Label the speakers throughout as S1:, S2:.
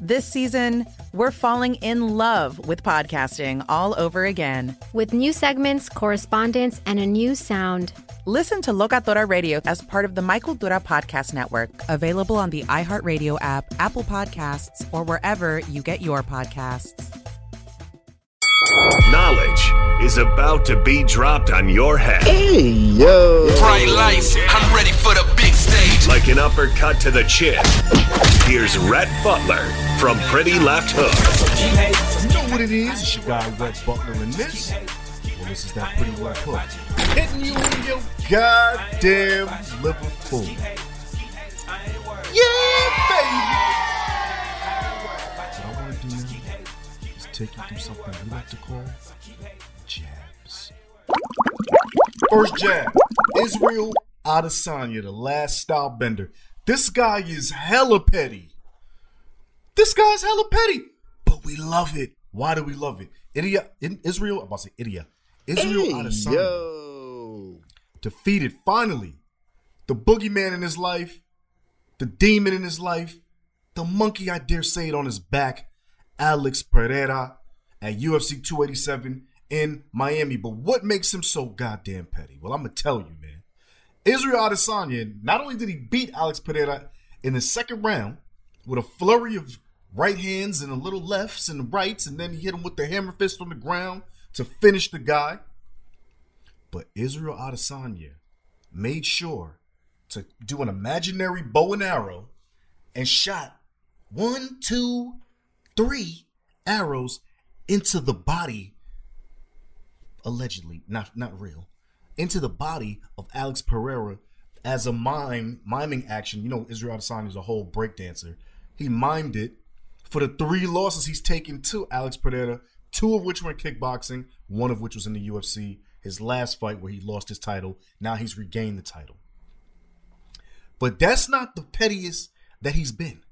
S1: This season, we're falling in love with podcasting all over again.
S2: With new segments, correspondence, and a new sound.
S1: Listen to Locatora Radio as part of the My Cultura Podcast Network, available on the iHeartRadio app, Apple Podcasts, or wherever you get your podcasts.
S3: Knowledge is about to be dropped on your head.
S4: Hey, yo.
S5: Bright lights, I'm ready for the big stage.
S3: Like an uppercut to the chin. Here's Rhett Butler from Pritty Left Hook.
S6: You know what it is? It's your guy, Rhett Butler, in this. Well, this is that Pritty Left Hook hitting you in your goddamn Liverpool. Yeah, baby. What I want to do now is take you through something we like to call jabs. First jab Israel Adesanya, the last Stylebender. This guy is hella petty. This guy's hella petty, but we love it. Why do we love it? Idia, in Israel, I'm about to say Idia. Israel
S4: hey,
S6: Adesanya.
S4: Yo
S6: defeated finally the boogeyman in his life, the demon in his life, the monkey, I dare say it on his back, Alex Pereira at UFC 287 in Miami. But what makes him so goddamn petty? Well, I'm going to tell you, man. Israel Adesanya, not only did he beat Alex Pereira in the second round with a flurry of right hands and a little lefts and rights, and then he hit him with the hammer fist on the ground to finish the guy. But Israel Adesanya made sure to do an imaginary bow and arrow and shot one, two, three arrows into the body, allegedly, not not real, into the body of Alex Pereira as a mime, miming action. You know, Israel Adesanya is a whole breakdancer. He mimed it for the three losses he's taken to Alex Pereira, two of which were in kickboxing, one of which was in the UFC his last fight where he lost his title. Now he's regained the title. But that's not the pettiest that he's been.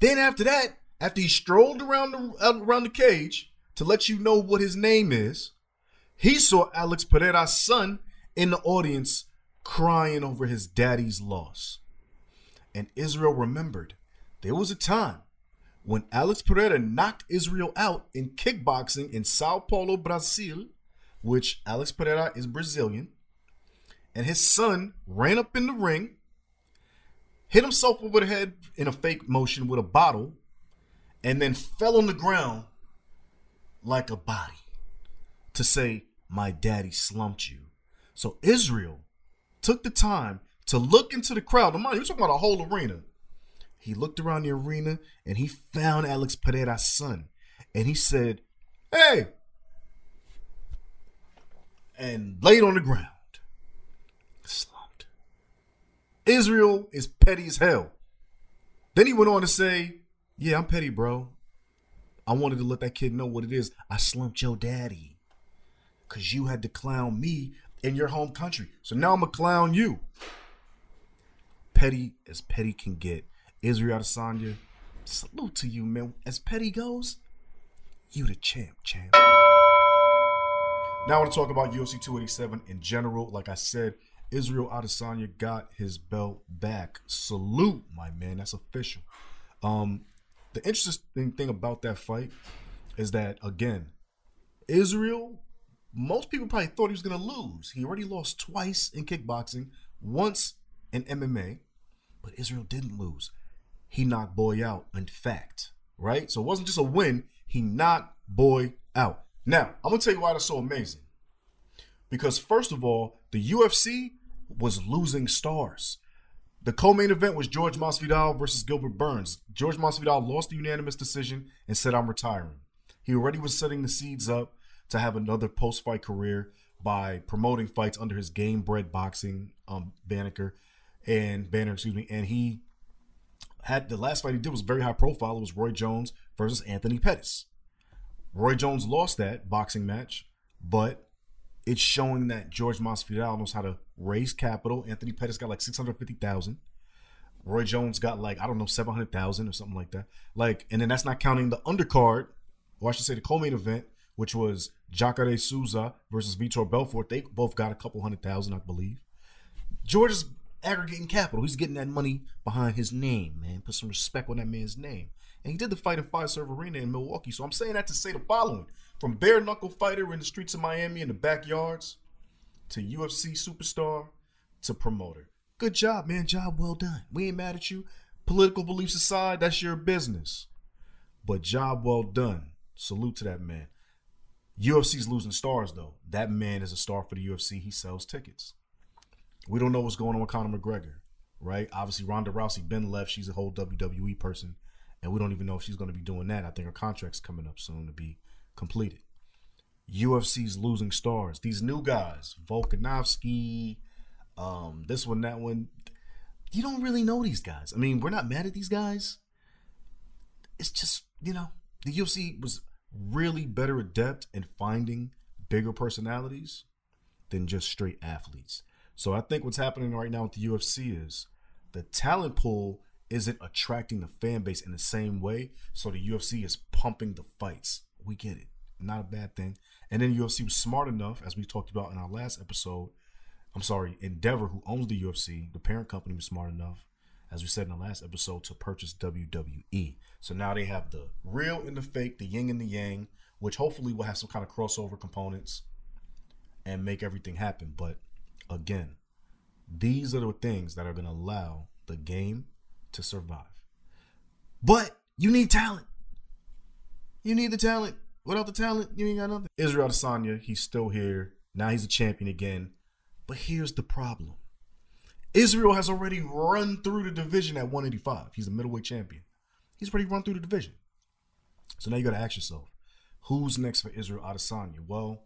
S6: Then after that, after he strolled around the around the cage to let you know what his name is, he saw Alex Pereira's son in the audience crying over his daddy's loss. And Israel remembered there was a time when Alex Pereira knocked Israel out in kickboxing in Sao Paulo, Brazil, which Alex Pereira is Brazilian, and his son ran up in the ring, hit himself over the head in a fake motion with a bottle, and then fell on the ground like a body to say, My daddy slumped you. So Israel took the time to look into the crowd. Now, mind you, we're talking about a whole arena. He looked around the arena and he found Alex Pereira's son. And he said, Hey, and laid on the ground. Slumped. Israel is petty as hell. Then he went on to say, Yeah, I'm petty, bro. I wanted to let that kid know what it is. I slumped your daddy. Cause you had to clown me in your home country. So now I'm gonna clown you. Petty as petty can get. Israel Adesanya, salute to you, man. As petty goes, you the champ, champ. Now I want to talk about UFC 287 in general. Like I said, Israel Adesanya got his belt back. Salute, my man. That's official. Um, the interesting thing about that fight is that again, Israel. Most people probably thought he was going to lose. He already lost twice in kickboxing, once in MMA, but Israel didn't lose. He knocked Boy out. In fact, right? So it wasn't just a win. He knocked Boy out. Now I'm gonna tell you why that's so amazing. Because first of all, the UFC was losing stars. The co-main event was George Masvidal versus Gilbert Burns. George Masvidal lost the unanimous decision and said, "I'm retiring." He already was setting the seeds up to have another post-fight career by promoting fights under his Game Bred Boxing um, banner and banner, excuse me. And he had the last fight he did was very high profile. It was Roy Jones versus Anthony Pettis. Roy Jones lost that boxing match, but it's showing that George Masvidal knows how to raise capital. Anthony Pettis got like six hundred fifty thousand. Roy Jones got like I don't know seven hundred thousand or something like that. Like, and then that's not counting the undercard, or I should say the co-main event, which was Jacare Souza versus Vitor Belfort. They both got a couple hundred thousand, I believe. George is aggregating capital. He's getting that money behind his name, man. Put some respect on that man's name. And he did the fight in Fiserv Arena in Milwaukee. So I'm saying that to say the following: from bare knuckle fighter in the streets of Miami in the backyards to UFC superstar to promoter. Good job, man. Job well done. We ain't mad at you. Political beliefs aside, that's your business. But job well done. Salute to that man. UFC's losing stars though. That man is a star for the UFC. He sells tickets. We don't know what's going on with Conor McGregor, right? Obviously, Ronda Rousey been left. She's a whole WWE person, and we don't even know if she's going to be doing that. I think her contract's coming up soon to be completed. UFC's losing stars. These new guys, Volkanovski, um, this one, that one. You don't really know these guys. I mean, we're not mad at these guys. It's just, you know, the UFC was really better adept in finding bigger personalities than just straight athletes. So I think what's happening right now with the UFC is the talent pool isn't attracting the fan base in the same way. So the UFC is pumping the fights. We get it. Not a bad thing. And then UFC was smart enough, as we talked about in our last episode. I'm sorry, Endeavor, who owns the UFC, the parent company was smart enough, as we said in the last episode, to purchase WWE. So now they have the real and the fake, the yin and the yang, which hopefully will have some kind of crossover components and make everything happen. But again, these are the things that are going to allow the game to survive. But you need talent. You need the talent. Without the talent, you ain't got nothing. Israel Adesanya, he's still here. Now he's a champion again. But here's the problem. Israel has already run through the division at 185. He's a middleweight champion. He's already run through the division. So now you got to ask yourself, who's next for Israel Adesanya? Well,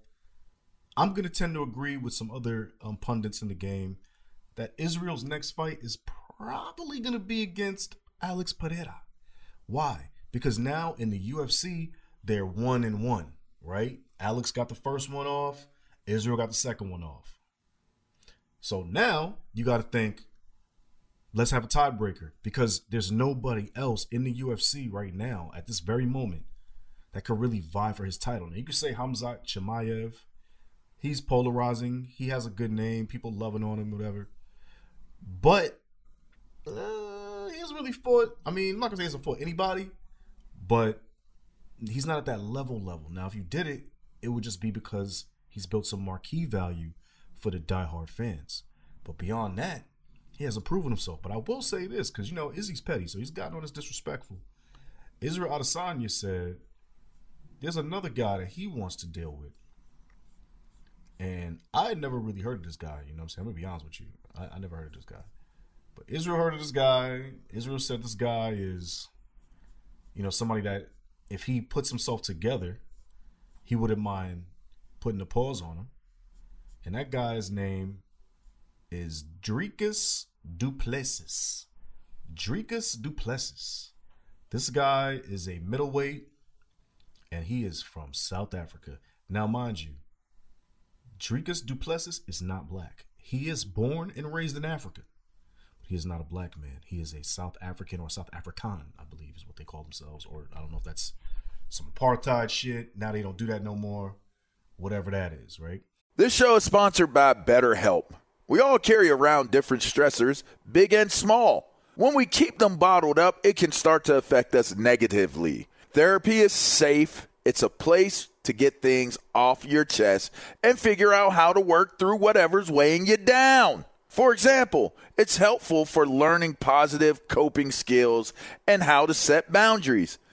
S6: I'm going to tend to agree with some other um, pundits in the game that Israel's next fight is probably going to be against Alex Pereira. Why? Because now in the UFC, they're one and one, right? Alex got the first one off, Israel got the second one off. So now you got to think, let's have a tiebreaker because there's nobody else in the UFC right now at this very moment that could really vie for his title. Now you could say Hamzat Chimaev. He's polarizing. He has a good name. People loving on him, whatever. But uh, really fought. I mean, I'm not gonna say he hasn't fought anybody, but he's not at that level level. Now, if you did it, it would just be because he's built some marquee value for the diehard fans. But beyond that, he hasn't proven himself. But I will say this, because you know Izzy's petty, so he's gotten on as disrespectful. Israel Adesanya said there's another guy that he wants to deal with. And I had never really heard of this guy, you know what I'm saying? I'm gonna be honest with you. I, I never heard of this guy. But Israel heard of this guy. Israel said this guy is, you know, somebody that if he puts himself together, he wouldn't mind putting a pause on him. And that guy's name is Dricus Du Plessis. Dricus Du Plessis. This guy is a middleweight and he is from South Africa. Now, mind you, Dricus Du Plessis is not black. He is born and raised in Africa. But he is not a black man. He is a South African or South African, I believe is what they call themselves. Or I don't know if that's some apartheid shit. Now they don't do that no more. Whatever that is, right?
S4: This show is sponsored by BetterHelp. We all carry around different stressors, big and small. When we keep them bottled up, it can start to affect us negatively. Therapy is safe, it's a place to get things off your chest and figure out how to work through whatever's weighing you down. For example, it's helpful for learning positive coping skills and how to set boundaries.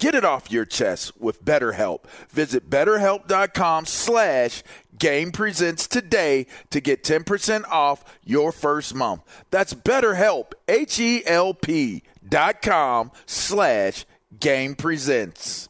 S4: Get it off your chest with BetterHelp. Visit betterhelp.com slash game presents today to get 10% off your first month. That's betterhelp, H-E-L-P dot com slash game presents.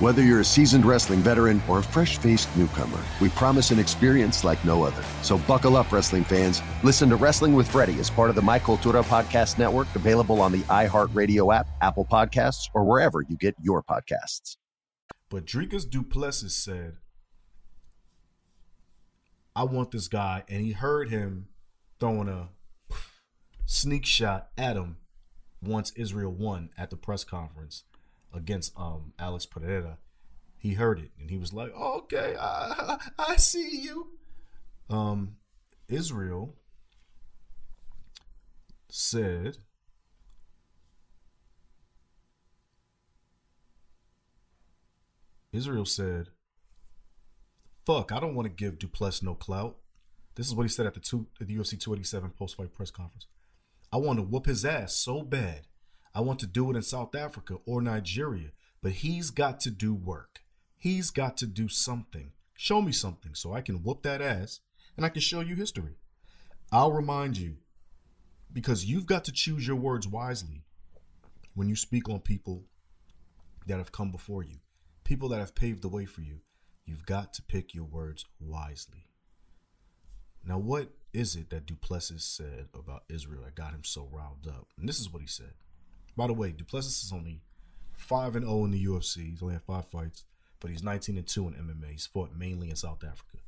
S7: Whether you're a seasoned wrestling veteran or a fresh faced newcomer, we promise an experience like no other. So buckle up, wrestling fans. Listen to Wrestling with Freddie as part of the My Cultura Podcast Network, available on the iHeartRadio app, Apple Podcasts, or wherever you get your podcasts.
S6: But Dricus Du Plessis said, I want this guy. And he heard him throwing a sneak shot at him once Israel won at the press conference against um Alex Pereira. He heard it and he was like, "Okay, I, I see you." Um, Israel said. Israel said, "Fuck, I don't want to give Du Plessis no clout." This is what he said at the two at the UFC 287 post fight press conference. I want to whoop his ass so bad I want to do it in South Africa or Nigeria, but he's got to do work. He's got to do something. Show me something so I can whoop that ass and I can show you history. I'll remind you because you've got to choose your words wisely when you speak on people that have come before you, people that have paved the way for you. You've got to pick your words wisely. Now, what is it that Du Plessis said about Israel that got him so riled up? And this is what he said. By the way, Du Plessis is only five and zero in the UFC. He's only had five fights, but he's nineteen and two in MMA. He's fought mainly in South Africa.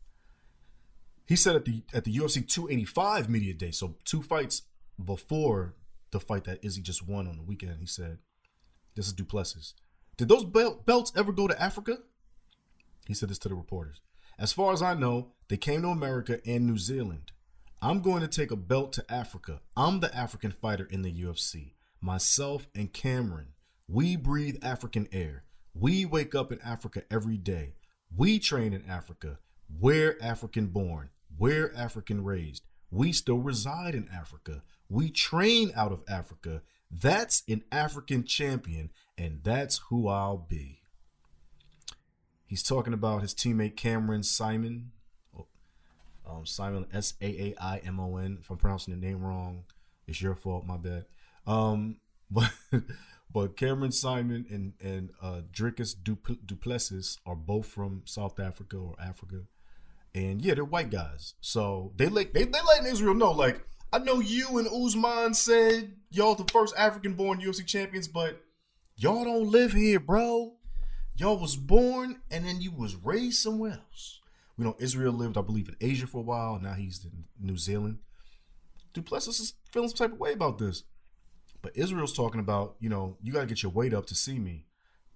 S6: He said at the at the UFC 285 media day, so two fights before the fight that Izzy just won on the weekend, he said, "This is Du Plessis. Did those belt, belts ever go to Africa?" He said this to the reporters. As far as I know, they came to America and New Zealand. I'm going to take a belt to Africa. I'm the African fighter in the UFC myself and Cameron, we breathe African air. We wake up in Africa every day. We train in Africa. We're African born. We're African raised. We still reside in Africa. We train out of Africa. That's an African champion, and that's who I'll be. He's talking about his teammate Cameron Saaiman. Um, Saaiman S A A I M O N. If I'm pronouncing the name wrong, it's your fault. My bad. Um, but but Cameron Saaiman and and uh, Dricus Du Plessis are both from South Africa or Africa, and yeah, they're white guys. So they like they they letting Israel know like I know you and Usman said y'all the first African born UFC champions, but Y'all don't live here, bro. Y'all was born and then you was raised somewhere else. We know Israel lived, I believe, in Asia for a while. Now he's in New Zealand. Du Plessis is feeling some type of way about this. But Israel's talking about, you know, you got to get your weight up to see me.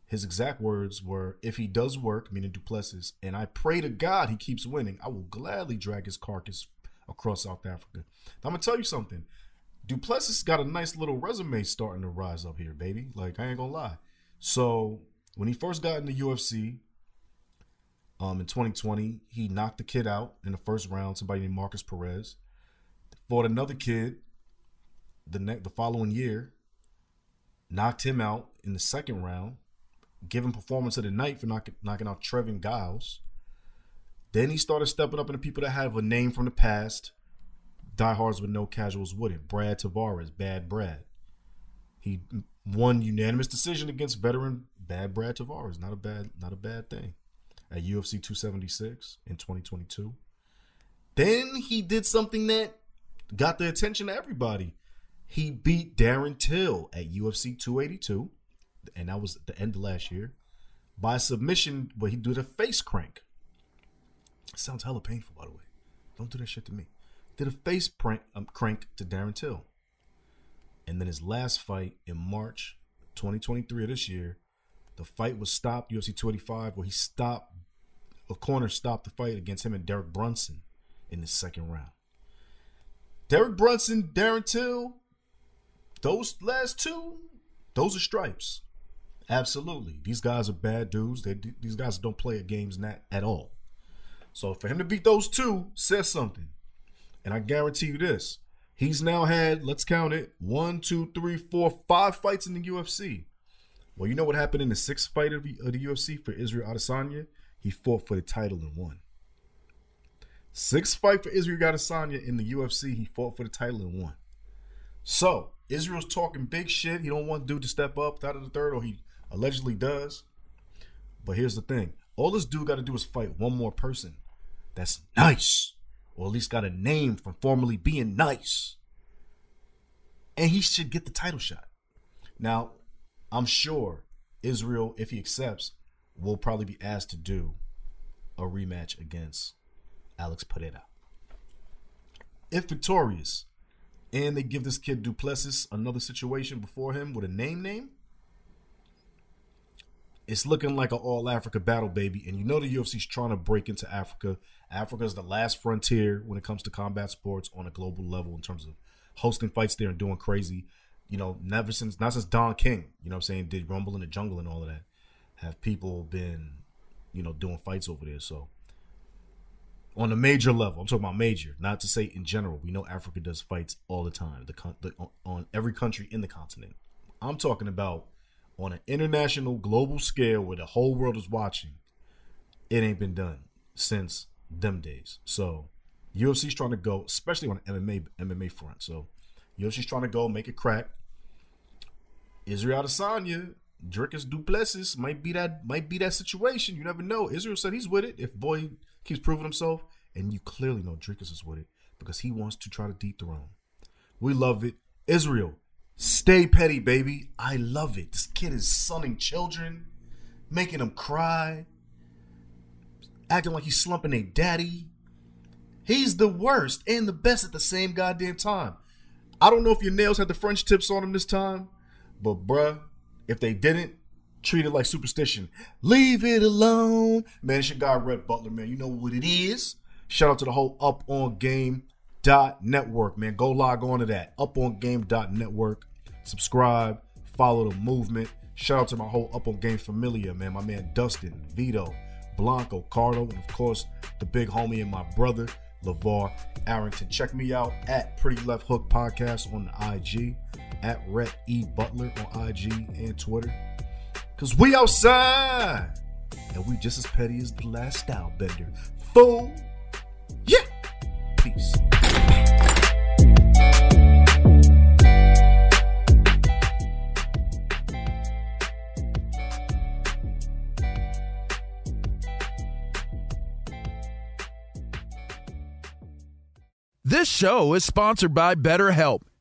S6: His exact words were, if he does work, meaning Du Plessis, and I pray to God he keeps winning, I will gladly drag his carcass across South Africa. Now, I'm going to tell you something. Du Plessis got a nice little resume starting to rise up here, baby. Like, I ain't going to lie. So, when he first got in the UFC um, in 2020, he knocked the kid out in the first round, somebody named Markus Perez. Fought another kid the ne- the following year, knocked him out in the second round, given performance of the night for knock- knocking out Trevin Giles. Then he started stepping up into people that have a name from the past, diehards with no casuals with it. Brad Tavares, Bad Brad. He won unanimous decision against veteran Bad Brad Tavares. Not a bad, not a bad thing. At UFC 276 in 2022. Then he did something that got the attention of everybody. He beat Darren Till at UFC 282, and that was at the end of last year, by submission but he did a face crank. sounds hella painful, by the way. Don't do that shit to me. Did a face prank, um, crank to Darren Till. And then his last fight in March 2023 of this year, the fight was stopped, UFC 285, where he stopped, a corner stopped the fight against him and Derek Brunson in the second round. Derek Brunson, Darren Till, those last two, those are stripes. Absolutely. These guys are bad dudes. They these guys don't play at games not at all. So for him to beat those two says something. And I guarantee you this. He's now had, let's count it, one, two, three, four, five fights in the UFC. Well, you know what happened in the sixth fight of the, of the UFC for Israel Adesanya? He fought for the title and won. Sixth fight for Israel Adesanya in the UFC, he fought for the title and won. So Israel's talking big shit. He don't want dude to step up out of the third, or he allegedly does. But here's the thing: all this dude got to do is fight one more person that's nice, or at least got a name from formerly being nice, and he should get the title shot. Now, I'm sure Israel, if he accepts, will probably be asked to do a rematch against Alex Pereira. If victorious, and they give this kid Du Plessis another situation before him with a name name, it's looking like an all Africa battle, baby. And you know the UFC's trying to break into Africa. Africa is the last frontier when it comes to combat sports on a global level in terms of hosting fights there and doing crazy. You know, never since not since Don King, you know what I'm saying, did Rumble in the Jungle and all of that, have people been, you know, doing fights over there. So on a major level. I'm talking about major, not to say in general. We know Africa does fights all the time, the, con- the on every country in the continent. I'm talking about on an international, global scale where the whole world is watching. It ain't been done since them days. So UFC's trying to go, especially on an MMA MMA front. So UFC's trying to go make it crack. Israel Adesanya, Dricus Du Plessis might be that might be that situation. You never know. Israel said he's with it. If boy keeps proving himself, and you clearly know Dricus is with it because he wants to try to dethrone. We love it. Israel, stay petty, baby. I love it. This kid is sunning children, making them cry, acting like he's slumping a daddy. He's the worst and the best at the same goddamn time. I don't know if your nails had the French tips on them this time, but bruh, if they didn't, treat it like superstition. Leave it alone. Man, it's your guy, Rhett Butler, man. You know what it is. Shout out to the whole Up On Game dot network, man. Go log on to that. Up On Game dot network. Subscribe. Follow the movement. Shout out to my whole Up On Game familia, man. My man Dustin, Vito, Blanco, Cardo, and of course the big homie and my brother, LeVar Arrington. Check me out at Pritty Left Hook Podcast on the IG, at Rhett E. Butler on IG and Twitter. Cause we outside. And we just as petty as the last Stylebender. Fool. Yeah. Peace.
S8: This show is sponsored by BetterHelp.